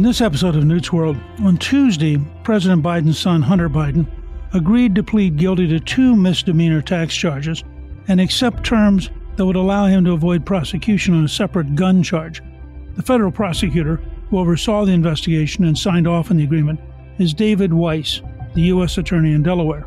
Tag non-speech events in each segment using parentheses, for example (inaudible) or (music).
On this episode of Newt's World, on Tuesday, President Biden's son, Hunter Biden, agreed to plead guilty to two misdemeanor tax charges and accept terms that would allow him to avoid prosecution on a separate gun charge. The federal prosecutor who oversaw the investigation and signed off on the agreement is David Weiss, the U.S. Attorney in Delaware.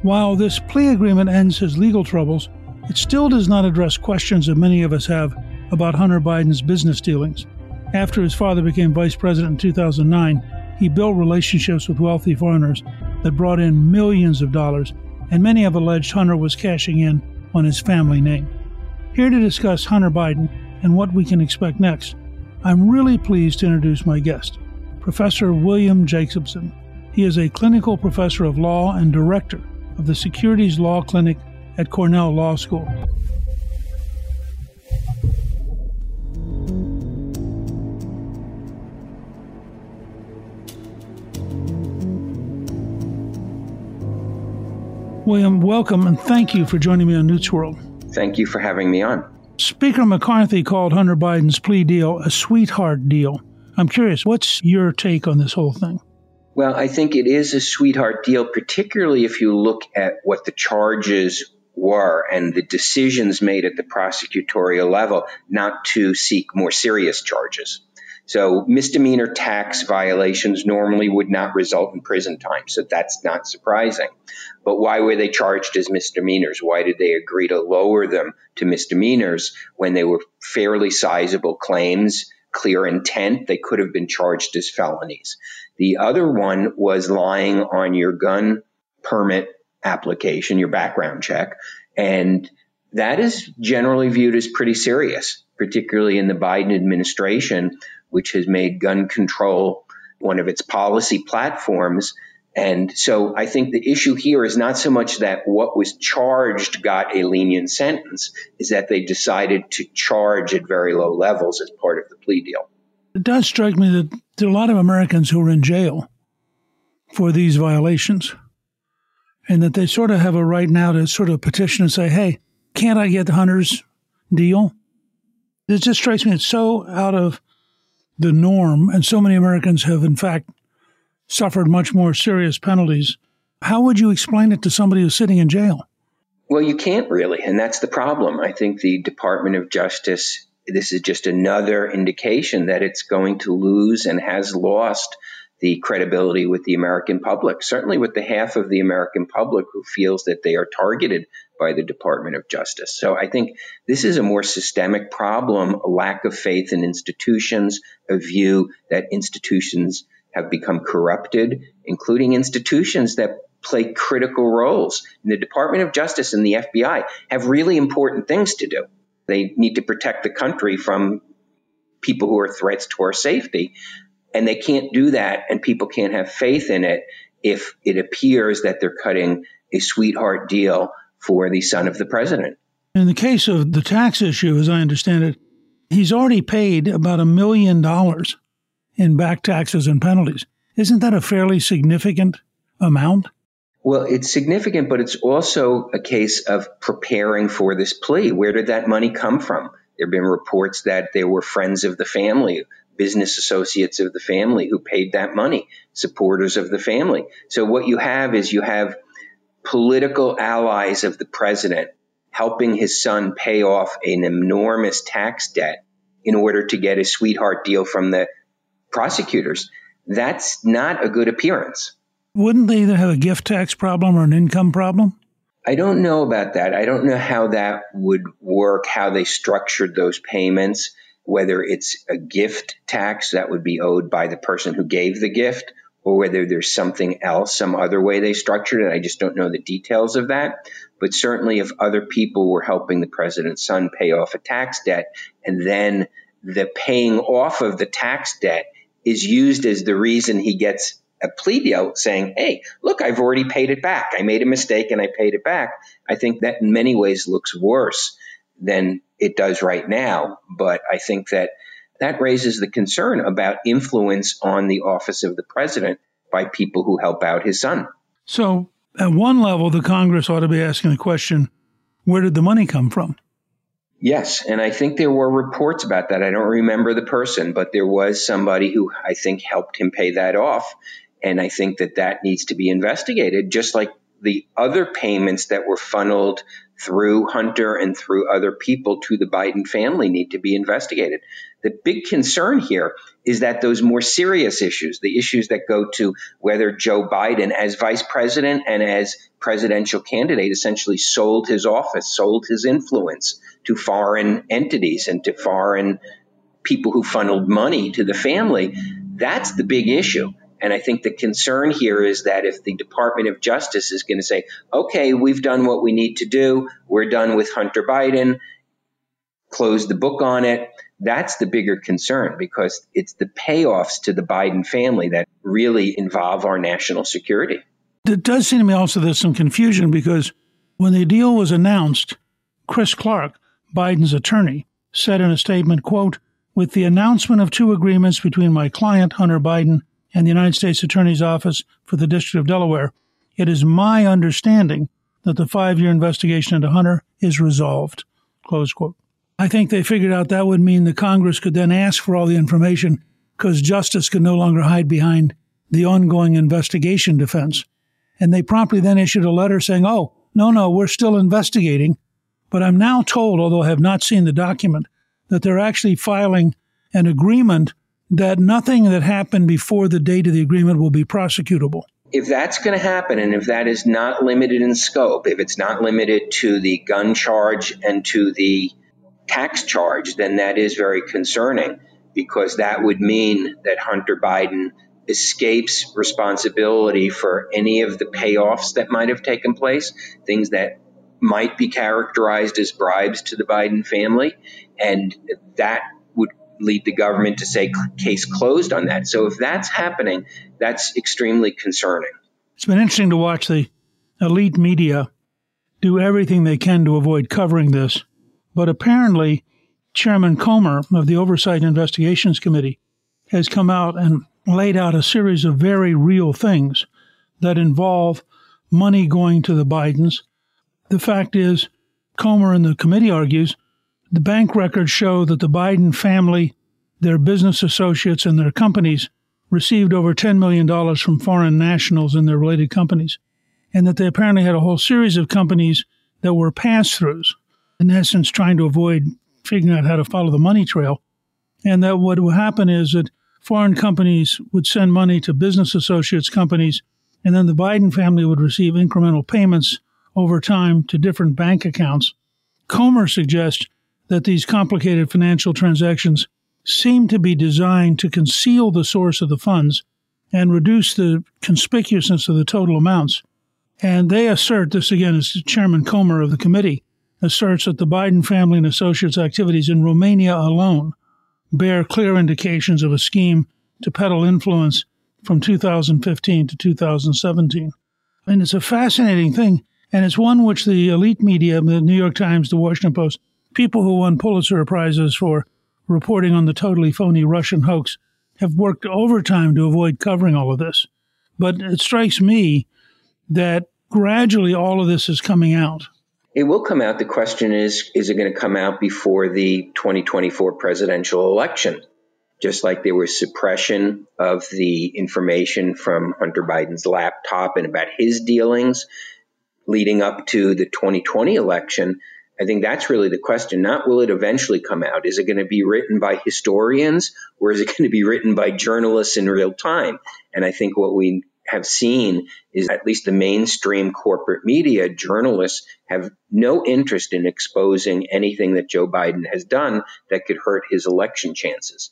While this plea agreement ends his legal troubles, it still does not address questions that many of us have about Hunter Biden's business dealings. After his father became vice president in 2009, he built relationships with wealthy foreigners that brought in millions of dollars, and many have alleged Hunter was cashing in on his family name. Here to discuss Hunter Biden and what we can expect next, I'm really pleased to introduce my guest, Professor William Jacobson. He is a clinical professor of law and director of the Securities Law Clinic at Cornell Law School. William, welcome and thank you for joining me on Newt's World. Thank you for having me on. Speaker McCarthy called Hunter Biden's plea deal a sweetheart deal. I'm curious, what's your take on this whole thing? Well, I think it is a sweetheart deal, particularly if you look at what the charges were and the decisions made at the prosecutorial level not to seek more serious charges. So misdemeanor tax violations normally would not result in prison time. So that's not surprising. But why were they charged as misdemeanors? Why did they agree to lower them to misdemeanors when they were fairly sizable claims, clear intent? They could have been charged as felonies. The other one was lying on your gun permit application, your background check. And that is generally viewed as pretty serious, particularly in the Biden administration, which has made gun control one of its policy platforms. And so I think the issue here is not so much that what was charged got a lenient sentence, is that they decided to charge at very low levels as part of the plea deal. It does strike me that there are a lot of Americans who are in jail for these violations, and that they sort of have a right now to sort of petition and say, hey, can't I get the Hunter's deal? It just strikes me it's so out of the norm, and so many Americans have, in fact, suffered much more serious penalties. How would you explain it to somebody who's sitting in jail? Well, you can't really, and that's the problem. I think the Department of Justice, this is just another indication that it's going to lose and has lost the credibility with the American public, certainly with the half of the American public who feels that they are targeted by the Department of Justice. So I think this is a more systemic problem, a lack of faith in institutions, a view that institutions have become corrupted, including institutions that play critical roles. And the Department of Justice and the FBI have really important things to do. They need to protect the country from people who are threats to our safety. And they can't do that, and people can't have faith in it if it appears that they're cutting a sweetheart deal for the son of the president. In the case of the tax issue, as I understand it, he's already paid about a million dollars in back taxes and penalties. Isn't that a fairly significant amount? Well, it's significant, but it's also a case of preparing for this plea. Where did that money come from? There have been reports that there were friends of the family, business associates of the family who paid that money, supporters of the family. So what you have is you have political allies of the president helping his son pay off an enormous tax debt in order to get a sweetheart deal from the prosecutors. That's not a good appearance. Wouldn't they either have a gift tax problem or an income problem? I don't know about that. I don't know how that would work, how they structured those payments, whether it's a gift tax that would be owed by the person who gave the gift, or whether there's something else, some other way they structured it. I just don't know the details of that. But certainly, if other people were helping the president's son pay off a tax debt, and then the paying off of the tax debt is used as the reason he gets a plea deal saying, hey, look, I've already paid it back. I made a mistake and I paid it back. I think that in many ways looks worse than it does right now. But I think that that raises the concern about influence on the office of the president by people who help out his son. So, at one level, the Congress ought to be asking the question where did the money come from? Yes, and I think there were reports about that. I don't remember the person, but there was somebody who I think helped him pay that off. And I think that that needs to be investigated, just like the other payments that were funneled through Hunter and through other people to the Biden family need to be investigated. The big concern here is that those more serious issues, the issues that go to whether Joe Biden, as vice president and as presidential candidate, essentially sold his office, sold his influence to foreign entities and to foreign people who funneled money to the family, that's the big issue. And I think the concern here is that if the Department of Justice is going to say, okay, we've done what we need to do, we're done with Hunter Biden, close the book on it, that's the bigger concern because it's the payoffs to the Biden family that really involve our national security. It does seem to me also there's some confusion because when the deal was announced, Chris Clark, Biden's attorney, said in a statement, quote, with the announcement of two agreements between my client, Hunter Biden, and the United States Attorney's Office for the District of Delaware, it is my understanding that the five year investigation into Hunter is resolved. Close quote. I think they figured out that would mean the Congress could then ask for all the information because justice could no longer hide behind the ongoing investigation defense. And they promptly then issued a letter saying, oh, no, no, we're still investigating. But I'm now told, although I have not seen the document, that they're actually filing an agreement that nothing that happened before the date of the agreement will be prosecutable. If that's going to happen, and if that is not limited in scope, if it's not limited to the gun charge and to the tax charge, then that is very concerning because that would mean that Hunter Biden escapes responsibility for any of the payoffs that might have taken place, things that might be characterized as bribes to the Biden family. And that lead the government to say case closed on that. So if that's happening, that's extremely concerning. It's been interesting to watch the elite media do everything they can to avoid covering this. But apparently, Chairman Comer of the Oversight Investigations Committee has come out and laid out a series of very real things that involve money going to the Bidens. The fact is, Comer and the committee argues the bank records show that the Biden family, their business associates, and their companies received over $10 million from foreign nationals and their related companies, and that they apparently had a whole series of companies that were pass throughs, in essence, trying to avoid figuring out how to follow the money trail. And that what would happen is that foreign companies would send money to business associates companies, and then the Biden family would receive incremental payments over time to different bank accounts. Comer suggests that these complicated financial transactions seem to be designed to conceal the source of the funds and reduce the conspicuousness of the total amounts. And they assert this again is Chairman Comer of the committee asserts that the Biden family and associates activities in Romania alone bear clear indications of a scheme to peddle influence from 2015 to 2017. And it's a fascinating thing. And it's one which the elite media, the New York Times, the Washington Post, people who won Pulitzer Prizes for reporting on the totally phony Russian hoax have worked overtime to avoid covering all of this. But it strikes me that gradually all of this is coming out. It will come out. The question is is it going to come out before the 2024 presidential election? Just like there was suppression of the information from Hunter Biden's laptop and about his dealings leading up to the 2020 election, I think that's really the question. Not will it eventually come out? Is it going to be written by historians or is it going to be written by journalists in real time? And I think what we have seen is at least the mainstream corporate media, journalists have no interest in exposing anything that Joe Biden has done that could hurt his election chances.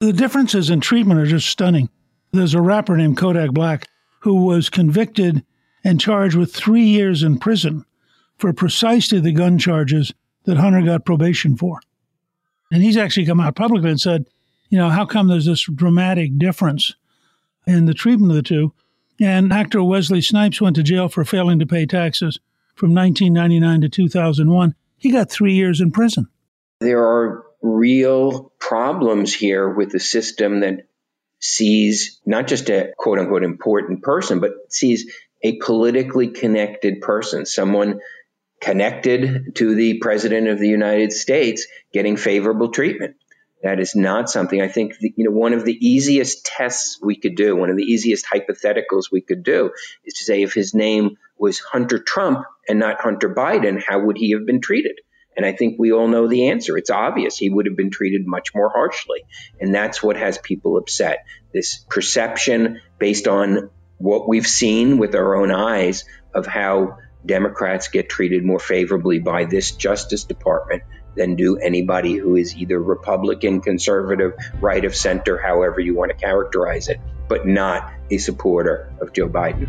The differences in treatment are just stunning. There's a rapper named Kodak Black who was convicted and charged with three years in prison for precisely the gun charges that Hunter got probation for. And he's actually come out publicly and said, you know, how come there's this dramatic difference in the treatment of the two? And actor Wesley Snipes went to jail for failing to pay taxes from 1999 to 2001. He got three years in prison. There are real problems here with the system that sees not just a quote unquote important person, but sees a politically connected person, someone connected to the president of the United States getting favorable treatment. That is not something I think, you know, one of the easiest tests we could do, one of the easiest hypotheticals we could do is to say if his name was Hunter Trump and not Hunter Biden, how would he have been treated? And I think we all know the answer. It's obvious. He would have been treated much more harshly. And that's what has people upset. This perception based on what we've seen with our own eyes of how Democrats get treated more favorably by this Justice Department than do anybody who is either Republican, conservative, right of center, however you want to characterize it, but not a supporter of Joe Biden.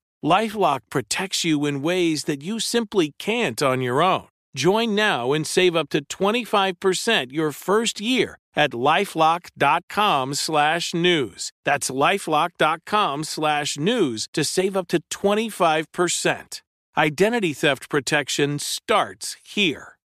LifeLock protects you in ways that you simply can't on your own. Join now and save up to 25% your first year at lifelock.com slash news. That's lifelock.com slash news to save up to 25%. Identity theft protection starts here.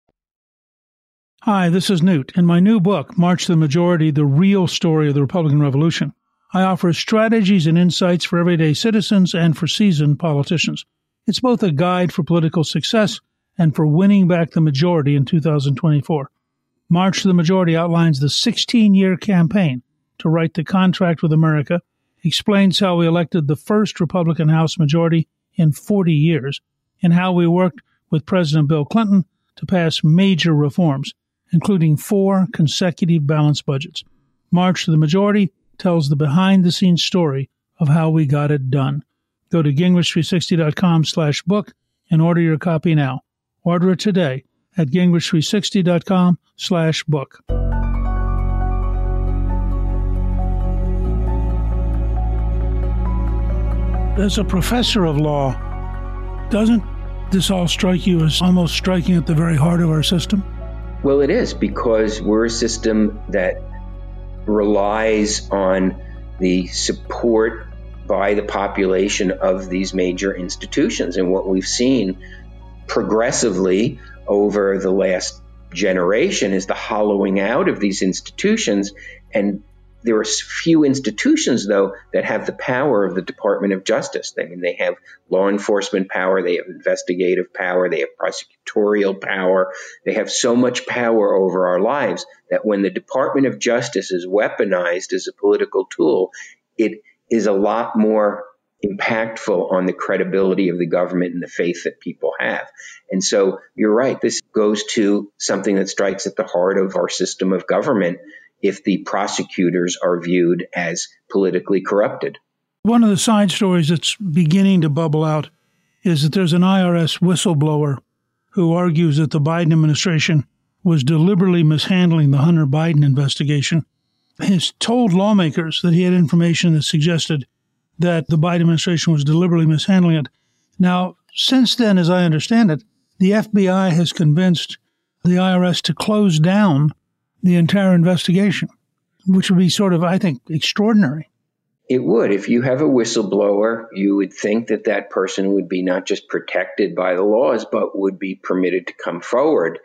Hi, this is Newt. In my new book, March the Majority The Real Story of the Republican Revolution, I offer strategies and insights for everyday citizens and for seasoned politicians. It's both a guide for political success and for winning back the majority in 2024. March to the Majority outlines the 16 year campaign to write the contract with America, explains how we elected the first Republican House majority in 40 years, and how we worked with President Bill Clinton to pass major reforms, including four consecutive balanced budgets. March to the Majority tells the behind the scenes story of how we got it done. Go to gingrich360.com slash book and order your copy now. Order it today at gingrich360.com slash book. As a professor of law, doesn't this all strike you as almost striking at the very heart of our system? Well, it is because we're a system that relies on the support by the population of these major institutions. And what we've seen progressively over the last generation is the hollowing out of these institutions. And there are few institutions, though, that have the power of the Department of Justice. I mean, they have law enforcement power, they have investigative power, they have prosecutorial power. They have so much power over our lives that when the Department of Justice is weaponized as a political tool, it is a lot more impactful on the credibility of the government and the faith that people have. And so you're right. This goes to something that strikes at the heart of our system of government if the prosecutors are viewed as politically corrupted. One of the side stories that's beginning to bubble out is that there's an IRS whistleblower who argues that the Biden administration was deliberately mishandling the Hunter Biden investigation has told lawmakers that he had information that suggested that the Biden administration was deliberately mishandling it. Now, since then, as I understand it, the FBI has convinced the IRS to close down the entire investigation, which would be sort of, I think, extraordinary. It would. If you have a whistleblower, you would think that that person would be not just protected by the laws, but would be permitted to come forward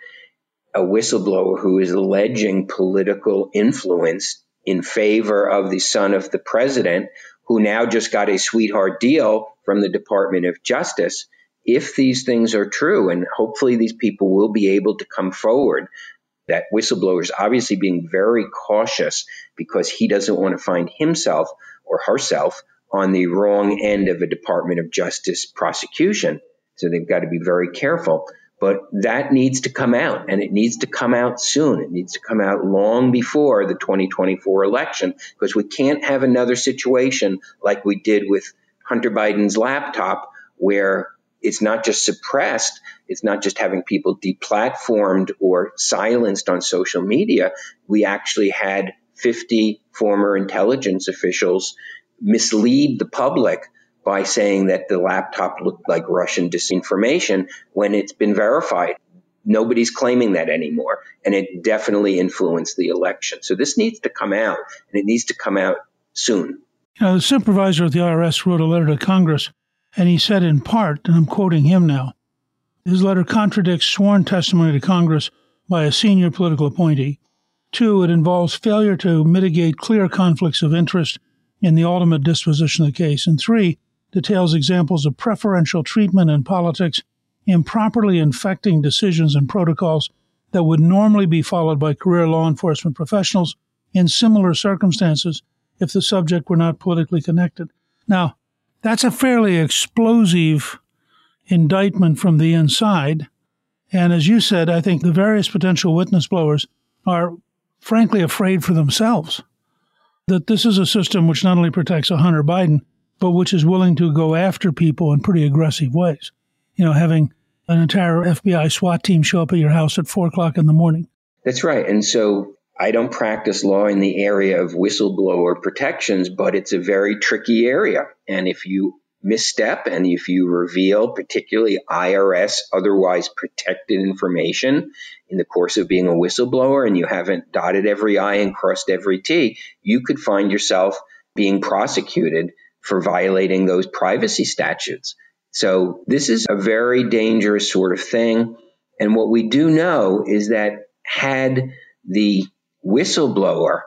a whistleblower who is alleging political influence in favor of the son of the president, who now just got a sweetheart deal from the Department of Justice. If these things are true, and hopefully these people will be able to come forward, that whistleblower is obviously being very cautious because he doesn't want to find himself or herself on the wrong end of a Department of Justice prosecution. So they've got to be very careful. But that needs to come out, and it needs to come out soon. It needs to come out long before the 2024 election because we can't have another situation like we did with Hunter Biden's laptop, where it's not just suppressed, it's not just having people deplatformed or silenced on social media. We actually had 50 former intelligence officials mislead the public by saying that the laptop looked like Russian disinformation when it's been verified. Nobody's claiming that anymore. And it definitely influenced the election. So this needs to come out, and it needs to come out soon. You know, the supervisor of the IRS wrote a letter to Congress, and he said in part, and I'm quoting him now his letter contradicts sworn testimony to Congress by a senior political appointee. Two, it involves failure to mitigate clear conflicts of interest in the ultimate disposition of the case. And three, details examples of preferential treatment in politics, improperly infecting decisions and protocols that would normally be followed by career law enforcement professionals in similar circumstances if the subject were not politically connected. Now, that's a fairly explosive indictment from the inside. And as you said, I think the various potential witness blowers are frankly afraid for themselves that this is a system which not only protects a Hunter Biden, but which is willing to go after people in pretty aggressive ways. You know, having an entire FBI SWAT team show up at your house at four o'clock in the morning. That's right. And so I don't practice law in the area of whistleblower protections, but it's a very tricky area. And if you misstep and if you reveal particularly IRS otherwise protected information in the course of being a whistleblower and you haven't dotted every I and crossed every T, you could find yourself being prosecuted for violating those privacy statutes. So this is a very dangerous sort of thing. And what we do know is that had the whistleblower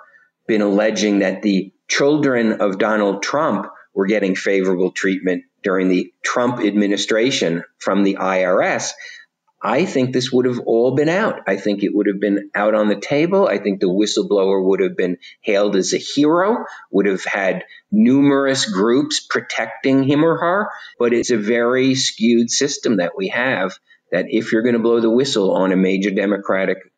been alleging that the children of Donald Trump were getting favorable treatment during the Trump administration from the IRS, I think this would have all been out. I think it would have been out on the table. I think the whistleblower would have been hailed as a hero, would have had numerous groups protecting him or her. But it's a very skewed system that we have that if you're going to blow the whistle on a major Democratic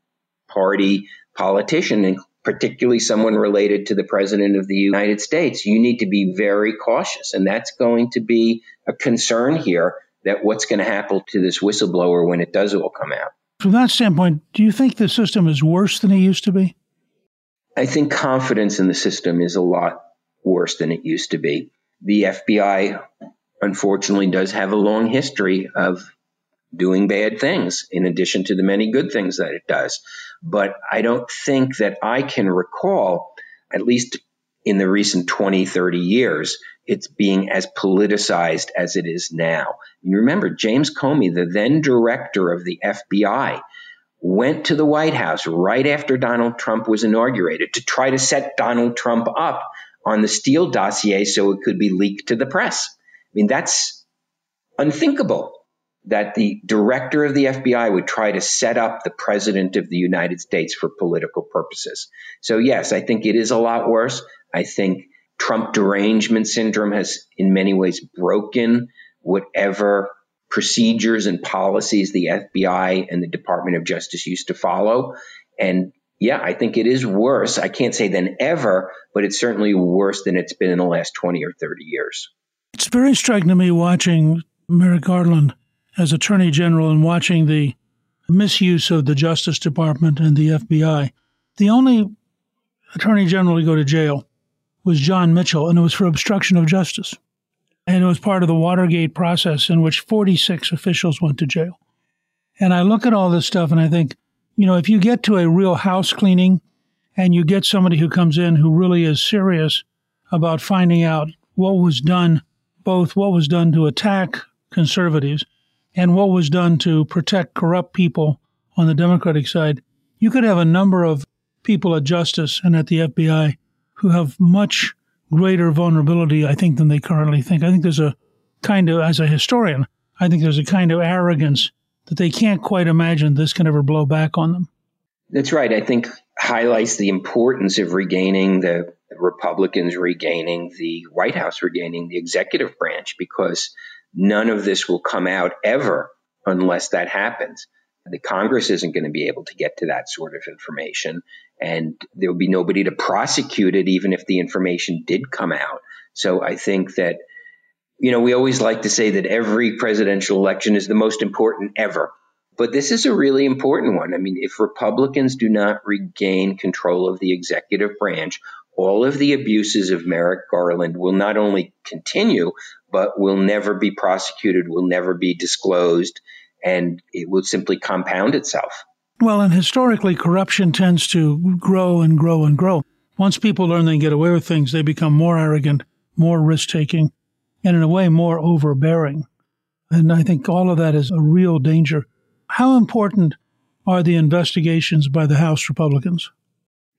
Party politician, and particularly someone related to the President of the United States, you need to be very cautious. And that's going to be a concern here that what's going to happen to this whistleblower when it does all come out. From that standpoint, do you think the system is worse than it used to be? I think confidence in the system is a lot worse than it used to be. The FBI, unfortunately, does have a long history of doing bad things in addition to the many good things that it does. But I don't think that I can recall, at least in the recent 20, 30 years, it's being as politicized as it is now. You remember, James Comey, the then director of the FBI, went to the White House right after Donald Trump was inaugurated to try to set Donald Trump up on the Steele dossier so it could be leaked to the press. I mean, that's unthinkable that the director of the FBI would try to set up the president of the United States for political purposes. So, yes, I think it is a lot worse. I think Trump derangement syndrome has in many ways broken whatever procedures and policies the FBI and the Department of Justice used to follow. And yeah, I think it is worse. I can't say than ever, but it's certainly worse than it's been in the last 20 or 30 years. It's very striking to me watching Merrick Garland as Attorney General and watching the misuse of the Justice Department and the FBI. The only Attorney General to go to jail was John Mitchell, and it was for obstruction of justice. And it was part of the Watergate process in which 46 officials went to jail. And I look at all this stuff and I think, you know, if you get to a real house cleaning and you get somebody who comes in who really is serious about finding out what was done, both what was done to attack conservatives and what was done to protect corrupt people on the Democratic side, you could have a number of people at Justice and at the FBI who have much greater vulnerability, I think, than they currently think. I think there's a kind of, as a historian, I think there's a kind of arrogance that they can't quite imagine this can ever blow back on them. That's right. I think highlights the importance of regaining the Republicans regaining the White House, regaining the executive branch, because none of this will come out ever unless that happens. The Congress isn't going to be able to get to that sort of information, and there will be nobody to prosecute it, even if the information did come out. So I think that, you know, we always like to say that every presidential election is the most important ever. But this is a really important one. I mean, if Republicans do not regain control of the executive branch, all of the abuses of Merrick Garland will not only continue, but will never be prosecuted, will never be disclosed, and it will simply compound itself. Well, and historically, corruption tends to grow and grow and grow. Once people learn they can get away with things, they become more arrogant, more risk taking, and in a way, more overbearing. And I think all of that is a real danger. How important are the investigations by the House Republicans?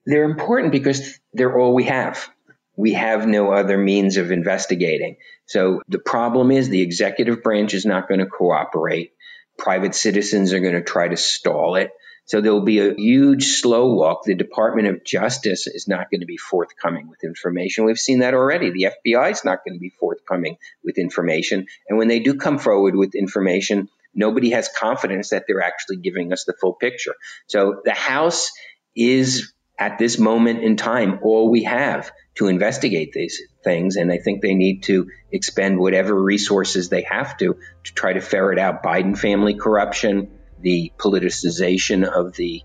They're important because they're all we have. We have no other means of investigating. So the problem is the executive branch is not going to cooperate. Private citizens are going to try to stall it. So there will be a huge slow walk. The Department of Justice is not going to be forthcoming with information. We've seen that already. The FBI is not going to be forthcoming with information. And when they do come forward with information, nobody has confidence that they're actually giving us the full picture. So the House is at this moment in time all we have to investigate these things. And I think they need to expend whatever resources they have to to try to ferret out Biden family corruption, the politicization of the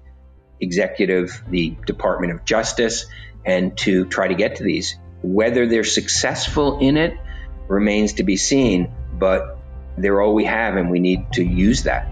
executive, the Department of Justice, and to try to get to these. Whether they're successful in it remains to be seen, but they're all we have, and we need to use that.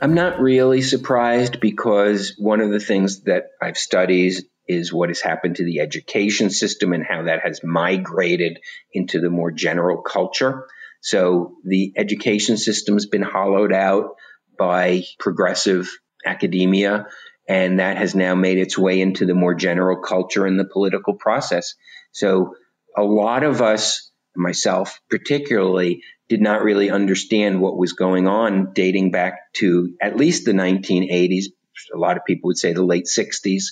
I'm not really surprised because one of the things that I've studied is what has happened to the education system and how that has migrated into the more general culture. So the education system's been hollowed out by progressive academia, and that has now made its way into the more general culture and the political process. So a lot of us, myself particularly, did not really understand what was going on dating back to at least the 1980s. A lot of people would say the late 60s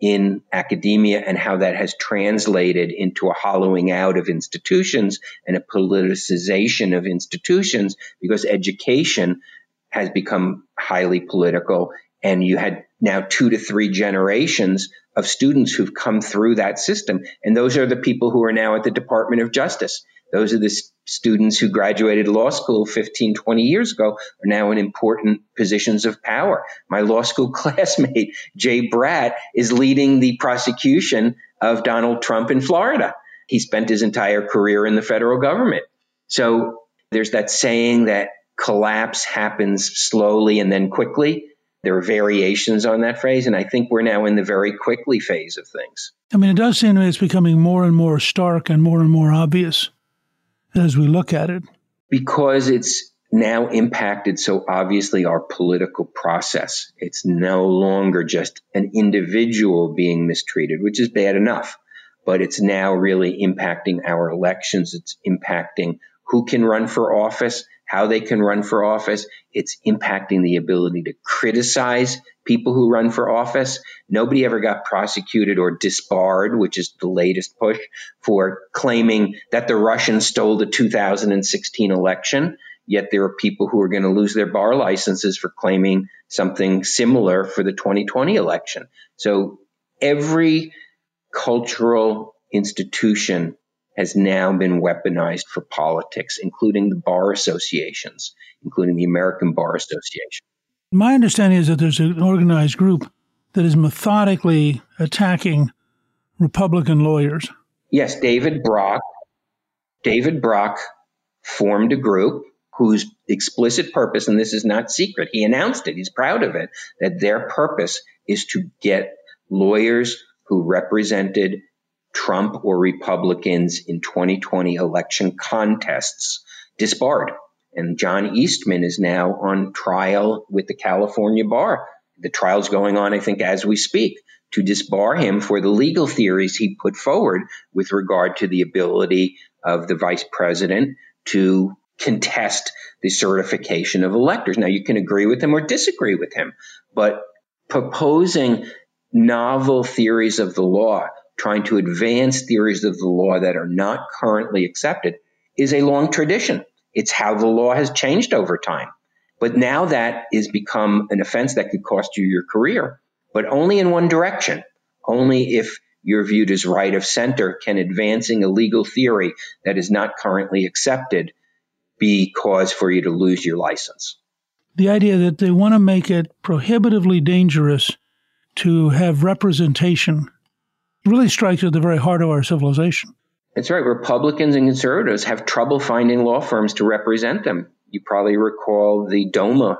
in academia and how that has translated into a hollowing out of institutions and a politicization of institutions because education has become highly political. And you had now two to three generations of students who've come through that system. And those are the people who are now at the Department of Justice. Those are the students who graduated law school 15, 20 years ago are now in important positions of power. My law school (laughs) classmate, Jay Bratt, is leading the prosecution of Donald Trump in Florida. He spent his entire career in the federal government. So there's that saying that collapse happens slowly and then quickly. There are variations on that phrase, and I think we're now in the very quickly phase of things. I mean, it does seem to me it's becoming more and more stark and more and more obvious as we look at it? Because it's now impacted so obviously our political process. It's no longer just an individual being mistreated, which is bad enough, but it's now really impacting our elections. It's impacting who can run for office, how they can run for office. It's impacting the ability to criticize people who run for office. Nobody ever got prosecuted or disbarred, which is the latest push for claiming that the Russians stole the 2016 election. Yet there are people who are going to lose their bar licenses for claiming something similar for the 2020 election. So every cultural institution has now been weaponized for politics, including the bar associations, including the American Bar Association. My understanding is that there's an organized group that is methodically attacking Republican lawyers. Yes, David Brock. David Brock formed a group whose explicit purpose, and this is not secret, he announced it, he's proud of it, that their purpose is to get lawyers who represented Trump or Republicans in 2020 election contests disbarred. And John Eastman is now on trial with the California bar. The trial's going on, I think, as we speak to disbar him for the legal theories he put forward with regard to the ability of the vice president to contest the certification of electors. Now, you can agree with him or disagree with him, but proposing novel theories of the law, trying to advance theories of the law that are not currently accepted, is a long tradition. It's how the law has changed over time. But now that is become an offense that could cost you your career, but only in one direction. Only if you're viewed as right of center can advancing a legal theory that is not currently accepted be cause for you to lose your license. The idea that they want to make it prohibitively dangerous to have representation really strikes at the very heart of our civilization. That's right. Republicans and conservatives have trouble finding law firms to represent them. You probably recall the DOMA,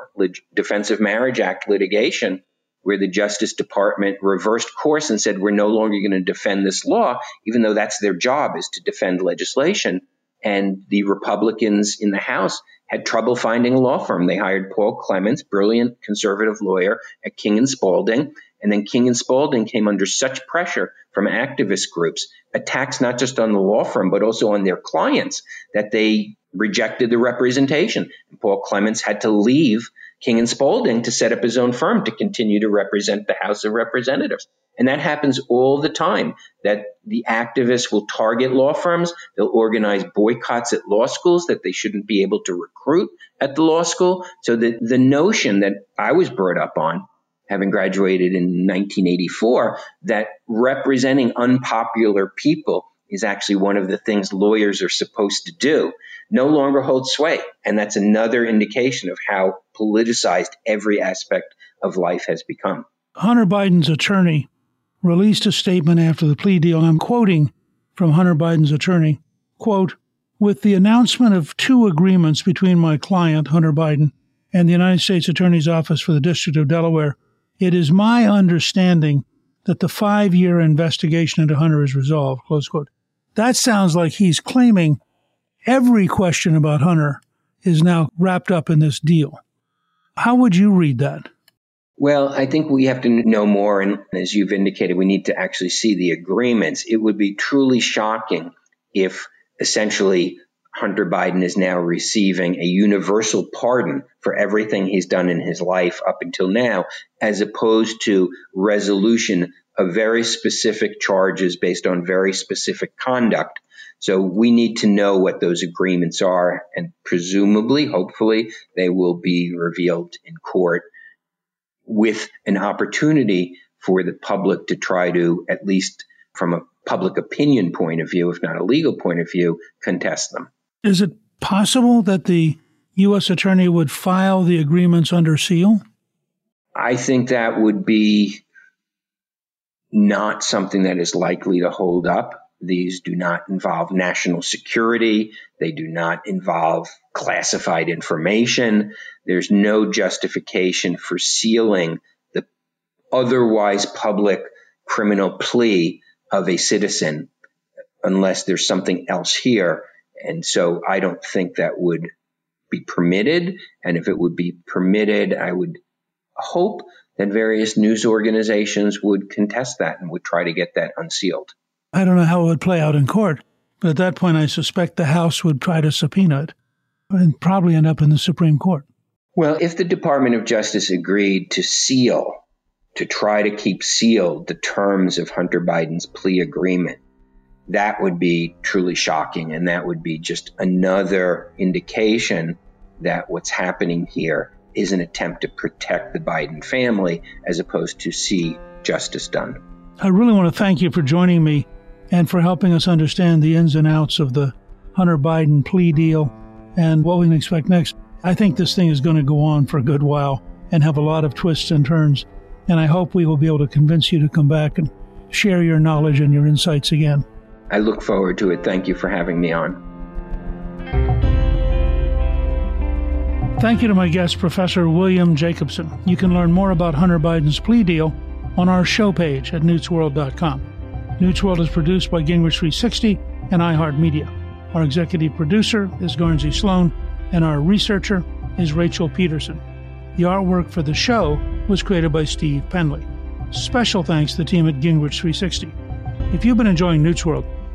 Defense of Marriage Act litigation, where the Justice Department reversed course and said, we're no longer going to defend this law, even though that's their job is to defend legislation. And the Republicans in the House had trouble finding a law firm. They hired Paul Clements, brilliant conservative lawyer at King and Spalding. And then King and Spalding came under such pressure from activist groups, attacks not just on the law firm, but also on their clients, that they rejected the representation. And Paul Clements had to leave King and Spalding to set up his own firm to continue to represent the House of Representatives. And that happens all the time that the activists will target law firms. They'll organize boycotts at law schools that they shouldn't be able to recruit at the law school. So the, the notion that I was brought up on, having graduated in 1984, that representing unpopular people is actually one of the things lawyers are supposed to do no longer holds sway. And that's another indication of how politicized every aspect of life has become. Hunter Biden's attorney released a statement after the plea deal. I'm quoting from Hunter Biden's attorney, quote, with the announcement of two agreements between my client, Hunter Biden, and the United States Attorney's Office for the District of Delaware, it is my understanding that the five year investigation into Hunter is resolved, close quote. That sounds like he's claiming every question about Hunter is now wrapped up in this deal. How would you read that? Well, I think we have to know more. And as you've indicated, we need to actually see the agreements. It would be truly shocking if essentially Hunter Biden is now receiving a universal pardon for everything he's done in his life up until now, as opposed to resolution of very specific charges based on very specific conduct. So we need to know what those agreements are, and presumably, hopefully, they will be revealed in court with an opportunity for the public to try to, at least from a public opinion point of view, if not a legal point of view, contest them. Is it possible that the U.S. attorney would file the agreements under seal? I think that would be not something that is likely to hold up. These do not involve national security. They do not involve classified information. There's no justification for sealing the otherwise public criminal plea of a citizen unless there's something else here. And so I don't think that would be permitted. And if it would be permitted, I would hope that various news organizations would contest that and would try to get that unsealed. I don't know how it would play out in court, but at that point, I suspect the House would try to subpoena it and probably end up in the Supreme Court. Well, if the Department of Justice agreed to seal, to try to keep sealed the terms of Hunter Biden's plea agreement, that would be truly shocking. And that would be just another indication that what's happening here is an attempt to protect the Biden family as opposed to see justice done. I really want to thank you for joining me and for helping us understand the ins and outs of the Hunter Biden plea deal and what we can expect next. I think this thing is going to go on for a good while and have a lot of twists and turns. And I hope we will be able to convince you to come back and share your knowledge and your insights again. I look forward to it. Thank you for having me on. Thank you to my guest, Professor William Jacobson. You can learn more about Hunter Biden's plea deal on our show page at newtsworld.com. Newsworld is produced by Gingrich 360 and iHeartMedia. Our executive producer is Guernsey Sloan, and our researcher is Rachel Peterson. The artwork for the show was created by Steve Penley. Special thanks to the team at Gingrich 360. If you've been enjoying Newt's World,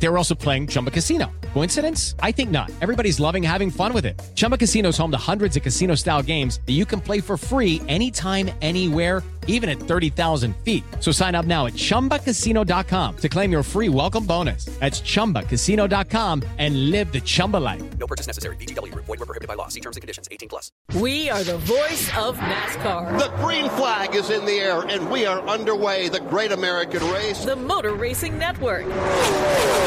They were also playing Chumba Casino. Coincidence? I think not. Everybody's loving having fun with it. Chumba Casino is home to hundreds of casino style games that you can play for free anytime, anywhere, even at 30,000 feet. So sign up now at chumbacasino.com to claim your free welcome bonus. That's chumbacasino.com and live the Chumba life. No purchase necessary. VGW, void, were prohibited by law. See terms and conditions 18 plus. We are the voice of NASCAR. The green flag is in the air, and we are underway. The great American race. The Motor Racing Network.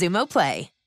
Xumo Play.